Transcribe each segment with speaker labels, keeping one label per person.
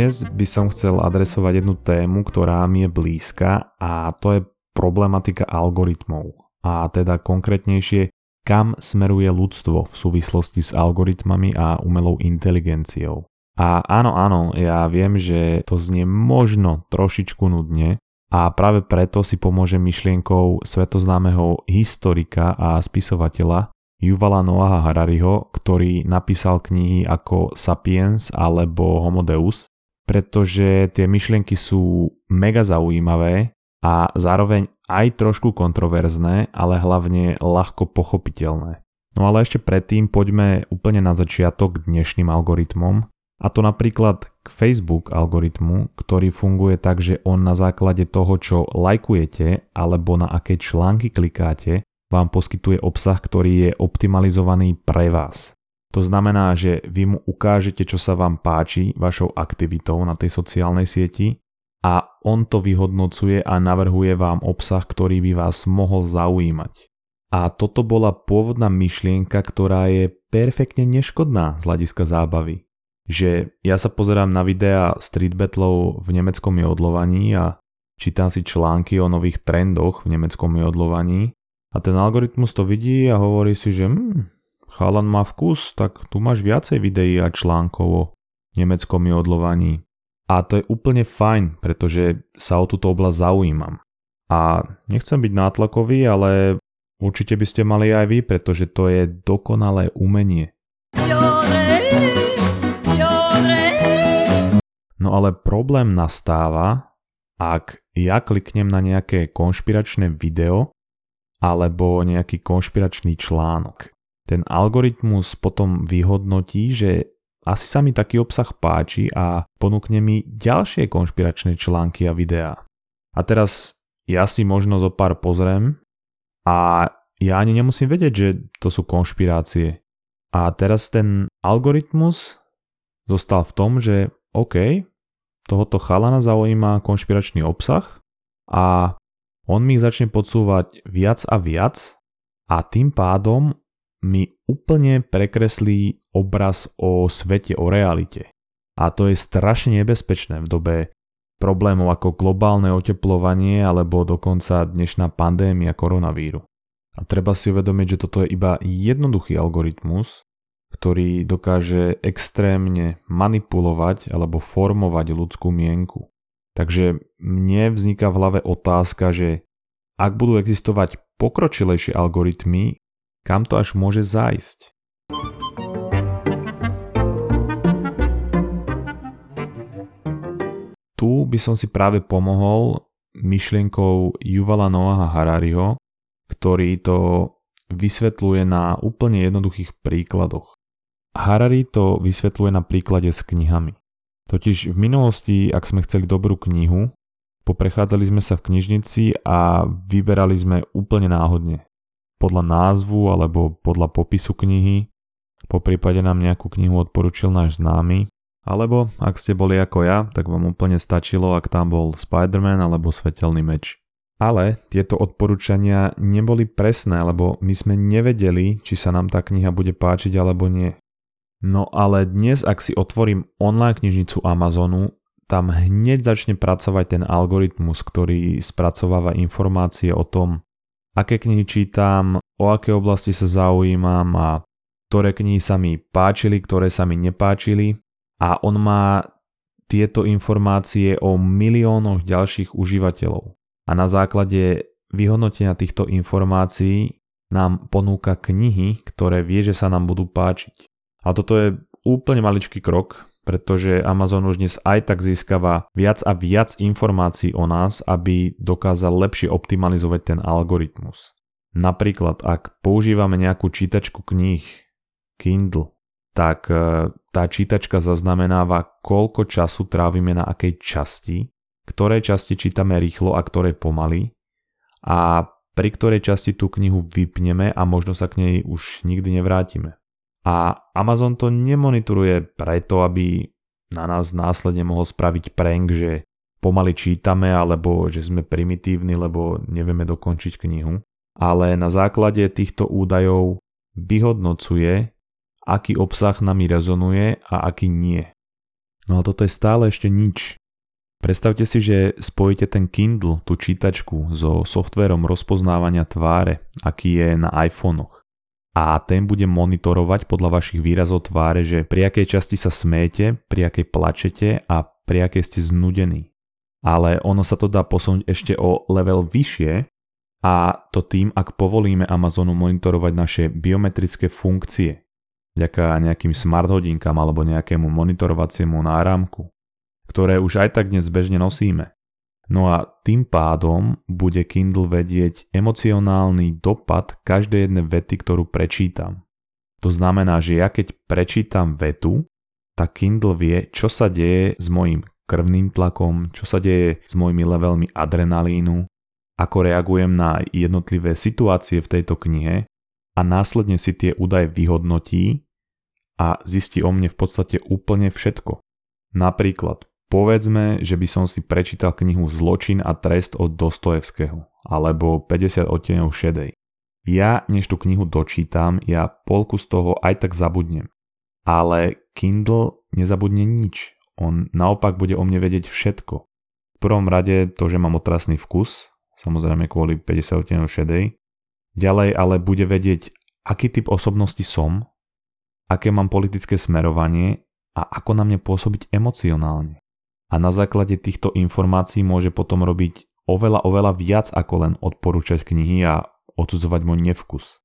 Speaker 1: Dnes by som chcel adresovať jednu tému, ktorá mi je blízka a to je problematika algoritmov. A teda konkrétnejšie, kam smeruje ľudstvo v súvislosti s algoritmami a umelou inteligenciou. A áno, áno, ja viem, že to znie možno trošičku nudne a práve preto si pomôže myšlienkou svetoznámeho historika a spisovateľa Yuvala Noaha Harariho, ktorý napísal knihy ako Sapiens alebo Homo Deus, pretože tie myšlienky sú mega zaujímavé a zároveň aj trošku kontroverzné, ale hlavne ľahko pochopiteľné. No ale ešte predtým poďme úplne na začiatok dnešným algoritmom. A to napríklad k Facebook algoritmu, ktorý funguje tak, že on na základe toho, čo lajkujete alebo na aké články klikáte, vám poskytuje obsah, ktorý je optimalizovaný pre vás. To znamená, že vy mu ukážete, čo sa vám páči vašou aktivitou na tej sociálnej sieti a on to vyhodnocuje a navrhuje vám obsah, ktorý by vás mohol zaujímať. A toto bola pôvodná myšlienka, ktorá je perfektne neškodná z hľadiska zábavy. Že ja sa pozerám na videá street battlov v nemeckom jodlovaní a čítam si články o nových trendoch v nemeckom jodlovaní a ten algoritmus to vidí a hovorí si, že hm, chalan má vkus, tak tu máš viacej videí a článkov o nemeckom jodlovaní. A to je úplne fajn, pretože sa o túto oblasť zaujímam. A nechcem byť nátlakový, ale určite by ste mali aj vy, pretože to je dokonalé umenie. No ale problém nastáva, ak ja kliknem na nejaké konšpiračné video alebo nejaký konšpiračný článok. Ten algoritmus potom vyhodnotí, že asi sa mi taký obsah páči a ponúkne mi ďalšie konšpiračné články a videá. A teraz ja si možno zo pár pozriem a ja ani nemusím vedieť, že to sú konšpirácie. A teraz ten algoritmus zostal v tom, že OK, tohoto chalana zaujíma konšpiračný obsah a on mi ich začne podsúvať viac a viac a tým pádom mi úplne prekreslí obraz o svete, o realite. A to je strašne nebezpečné v dobe problémov ako globálne oteplovanie alebo dokonca dnešná pandémia koronavíru. A treba si uvedomiť, že toto je iba jednoduchý algoritmus, ktorý dokáže extrémne manipulovať alebo formovať ľudskú mienku. Takže mne vzniká v hlave otázka, že ak budú existovať pokročilejšie algoritmy, kam to až môže zájsť? Tu by som si práve pomohol myšlienkou Yuvala Noaha Harariho, ktorý to vysvetľuje na úplne jednoduchých príkladoch. Harari to vysvetľuje na príklade s knihami. Totiž v minulosti, ak sme chceli dobrú knihu, poprechádzali sme sa v knižnici a vyberali sme úplne náhodne. Podľa názvu alebo podľa popisu knihy, po prípade nám nejakú knihu odporučil náš známy, alebo ak ste boli ako ja, tak vám úplne stačilo, ak tam bol Spider-Man alebo svetelný meč. Ale tieto odporúčania neboli presné, lebo my sme nevedeli, či sa nám tá kniha bude páčiť alebo nie. No ale dnes, ak si otvorím online knižnicu Amazonu, tam hneď začne pracovať ten algoritmus, ktorý spracováva informácie o tom, aké knihy čítam, o aké oblasti sa zaujímam a ktoré knihy sa mi páčili, ktoré sa mi nepáčili a on má tieto informácie o miliónoch ďalších užívateľov. A na základe vyhodnotenia týchto informácií nám ponúka knihy, ktoré vie, že sa nám budú páčiť. A toto je úplne maličký krok, pretože Amazon už dnes aj tak získava viac a viac informácií o nás, aby dokázal lepšie optimalizovať ten algoritmus. Napríklad, ak používame nejakú čítačku kníh Kindle, tak e, tá čítačka zaznamenáva, koľko času trávime na akej časti, ktoré časti čítame rýchlo a ktoré pomaly a pri ktorej časti tú knihu vypneme a možno sa k nej už nikdy nevrátime. A Amazon to nemonitoruje preto, aby na nás následne mohol spraviť prank, že pomaly čítame alebo že sme primitívni, lebo nevieme dokončiť knihu. Ale na základe týchto údajov vyhodnocuje, aký obsah nami rezonuje a aký nie. No a toto je stále ešte nič. Predstavte si, že spojíte ten Kindle, tú čítačku, so softverom rozpoznávania tváre, aký je na iPhonech. A ten bude monitorovať podľa vašich výrazov tváre, že pri akej časti sa smiete, pri akej plačete a pri akej ste znudení. Ale ono sa to dá posunúť ešte o level vyššie a to tým, ak povolíme Amazonu monitorovať naše biometrické funkcie, vďaka nejakým smart hodinkám alebo nejakému monitorovaciemu náramku ktoré už aj tak dnes bežne nosíme. No a tým pádom bude Kindle vedieť emocionálny dopad každej jednej vety, ktorú prečítam. To znamená, že ja keď prečítam vetu, tak Kindle vie, čo sa deje s mojim krvným tlakom, čo sa deje s mojimi levelmi adrenalínu, ako reagujem na jednotlivé situácie v tejto knihe a následne si tie údaje vyhodnotí a zistí o mne v podstate úplne všetko. Napríklad Povedzme, že by som si prečítal knihu Zločin a trest od Dostojevského alebo 50 odtieňov šedej. Ja, než tú knihu dočítam, ja polku z toho aj tak zabudnem. Ale Kindle nezabudne nič. On naopak bude o mne vedieť všetko. V prvom rade to, že mám otrasný vkus, samozrejme kvôli 50 odtieňov šedej. Ďalej ale bude vedieť, aký typ osobnosti som, aké mám politické smerovanie a ako na mne pôsobiť emocionálne a na základe týchto informácií môže potom robiť oveľa, oveľa viac ako len odporúčať knihy a odsudzovať môj nevkus.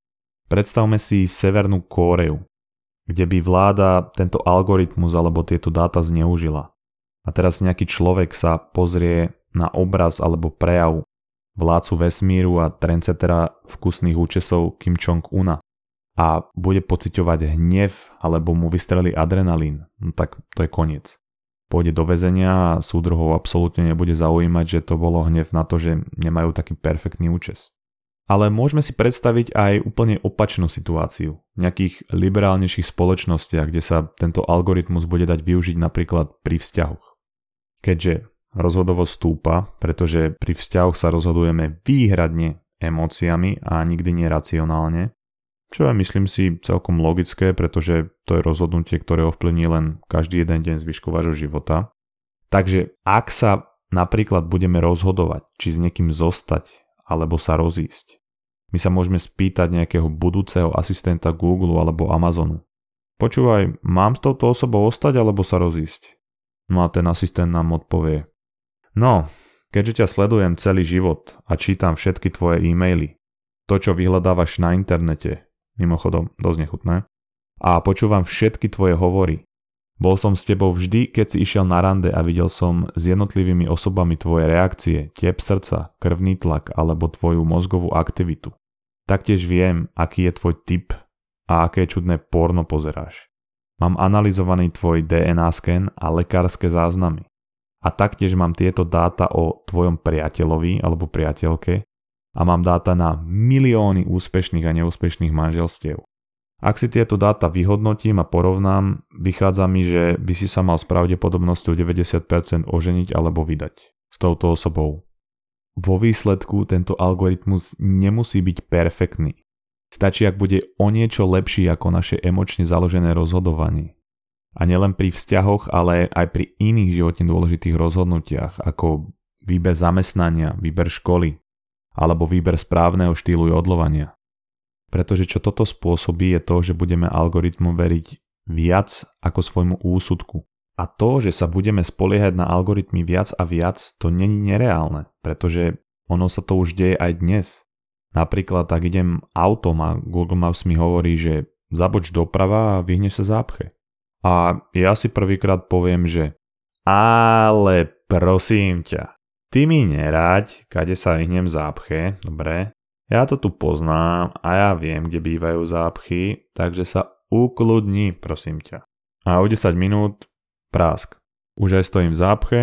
Speaker 1: Predstavme si Severnú Kóreu, kde by vláda tento algoritmus alebo tieto dáta zneužila. A teraz nejaký človek sa pozrie na obraz alebo prejav vládcu vesmíru a trendsetera vkusných účesov Kim Jong-una a bude pociťovať hnev alebo mu vystrelí adrenalín, no tak to je koniec pôjde do väzenia a súdruhov absolútne nebude zaujímať, že to bolo hnev na to, že nemajú taký perfektný účes. Ale môžeme si predstaviť aj úplne opačnú situáciu. V nejakých liberálnejších spoločnostiach, kde sa tento algoritmus bude dať využiť napríklad pri vzťahoch. Keďže rozhodovosť stúpa, pretože pri vzťahoch sa rozhodujeme výhradne emóciami a nikdy neracionálne, čo je myslím si celkom logické, pretože to je rozhodnutie, ktoré ovplyvní len každý jeden deň zvyšku vášho života. Takže ak sa napríklad budeme rozhodovať, či s niekým zostať alebo sa rozísť, my sa môžeme spýtať nejakého budúceho asistenta Google alebo Amazonu. Počúvaj, mám s touto osobou ostať alebo sa rozísť? No a ten asistent nám odpovie. No, keďže ťa sledujem celý život a čítam všetky tvoje e-maily, to, čo vyhľadávaš na internete, mimochodom dosť nechutné, a počúvam všetky tvoje hovory. Bol som s tebou vždy, keď si išiel na rande a videl som s jednotlivými osobami tvoje reakcie, tiep srdca, krvný tlak alebo tvoju mozgovú aktivitu. Taktiež viem, aký je tvoj typ a aké čudné porno pozeráš. Mám analyzovaný tvoj DNA sken a lekárske záznamy. A taktiež mám tieto dáta o tvojom priateľovi alebo priateľke a mám dáta na milióny úspešných a neúspešných manželstiev. Ak si tieto dáta vyhodnotím a porovnám, vychádza mi, že by si sa mal s pravdepodobnosťou 90% oženiť alebo vydať s touto osobou. Vo výsledku tento algoritmus nemusí byť perfektný. Stačí, ak bude o niečo lepší ako naše emočne založené rozhodovanie. A nielen pri vzťahoch, ale aj pri iných životne dôležitých rozhodnutiach, ako výber zamestnania, výber školy, alebo výber správneho štýlu jodlovania. Pretože čo toto spôsobí je to, že budeme algoritmu veriť viac ako svojmu úsudku. A to, že sa budeme spoliehať na algoritmy viac a viac, to není nereálne, pretože ono sa to už deje aj dnes. Napríklad, ak idem autom a Google Maps mi hovorí, že zaboč doprava a vyhneš sa zápche. A ja si prvýkrát poviem, že ale prosím ťa, Ty mi nerať, kade sa vyhnem zápche, dobre? Ja to tu poznám a ja viem, kde bývajú zápchy, takže sa ukludni, prosím ťa. A o 10 minút prásk. Už aj stojím v zápche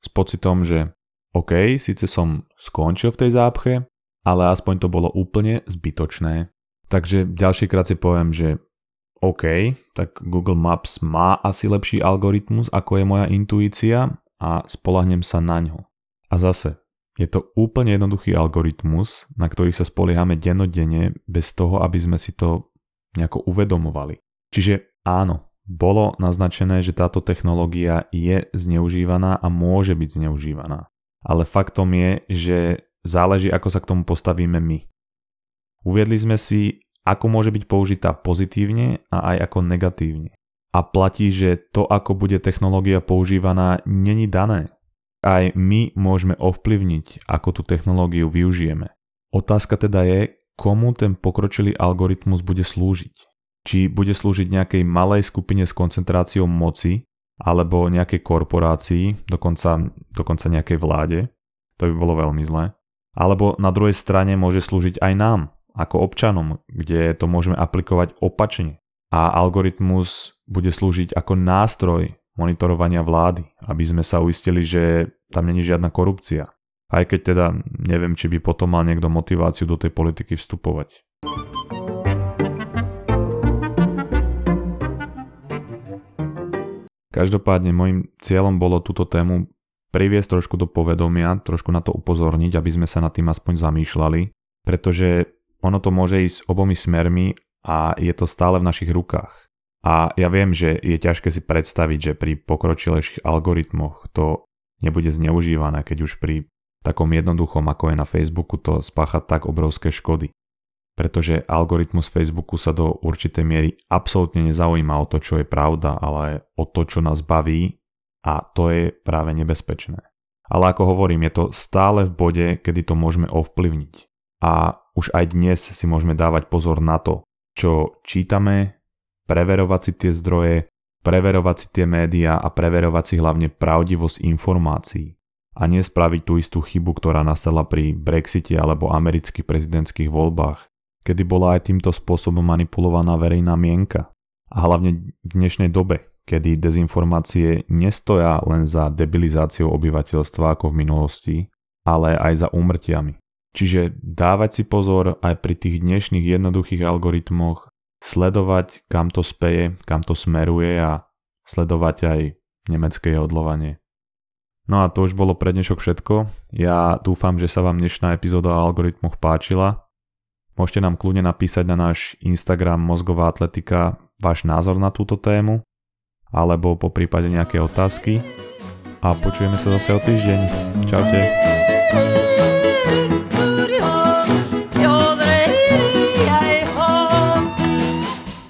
Speaker 1: s pocitom, že OK, síce som skončil v tej zápche, ale aspoň to bolo úplne zbytočné. Takže ďalší krát si poviem, že OK, tak Google Maps má asi lepší algoritmus ako je moja intuícia a spolahnem sa na ňo. A zase, je to úplne jednoduchý algoritmus, na ktorý sa spoliehame dennodenne bez toho, aby sme si to nejako uvedomovali. Čiže áno, bolo naznačené, že táto technológia je zneužívaná a môže byť zneužívaná. Ale faktom je, že záleží, ako sa k tomu postavíme my. Uviedli sme si, ako môže byť použitá pozitívne a aj ako negatívne. A platí, že to, ako bude technológia používaná, není dané. Aj my môžeme ovplyvniť, ako tú technológiu využijeme. Otázka teda je, komu ten pokročilý algoritmus bude slúžiť či bude slúžiť nejakej malej skupine s koncentráciou moci, alebo nejakej korporácii, dokonca, dokonca nejakej vláde, to by bolo veľmi zlé. Alebo na druhej strane môže slúžiť aj nám, ako občanom, kde to môžeme aplikovať opačne. A algoritmus bude slúžiť ako nástroj monitorovania vlády, aby sme sa uistili, že tam není žiadna korupcia. Aj keď teda neviem, či by potom mal niekto motiváciu do tej politiky vstupovať. Každopádne môjim cieľom bolo túto tému priviesť trošku do povedomia, trošku na to upozorniť, aby sme sa nad tým aspoň zamýšľali, pretože ono to môže ísť obomi smermi a je to stále v našich rukách. A ja viem, že je ťažké si predstaviť, že pri pokročilejších algoritmoch to nebude zneužívané, keď už pri takom jednoduchom ako je na Facebooku to spácha tak obrovské škody pretože algoritmus Facebooku sa do určitej miery absolútne nezaujíma o to, čo je pravda, ale o to, čo nás baví a to je práve nebezpečné. Ale ako hovorím, je to stále v bode, kedy to môžeme ovplyvniť. A už aj dnes si môžeme dávať pozor na to, čo čítame, preverovať si tie zdroje, preverovať si tie médiá a preverovať si hlavne pravdivosť informácií a nespraviť tú istú chybu, ktorá nastala pri Brexite alebo amerických prezidentských voľbách, kedy bola aj týmto spôsobom manipulovaná verejná mienka. A hlavne v dnešnej dobe, kedy dezinformácie nestoja len za debilizáciou obyvateľstva ako v minulosti, ale aj za úmrtiami. Čiže dávať si pozor aj pri tých dnešných jednoduchých algoritmoch, sledovať kam to speje, kam to smeruje a sledovať aj nemecké odlovanie. No a to už bolo pre dnešok všetko. Ja dúfam, že sa vám dnešná epizóda o algoritmoch páčila Môžete nám kľudne napísať na náš Instagram Mozgová atletika váš názor na túto tému alebo po prípade nejaké otázky a počujeme sa zase o týždeň. Čaute.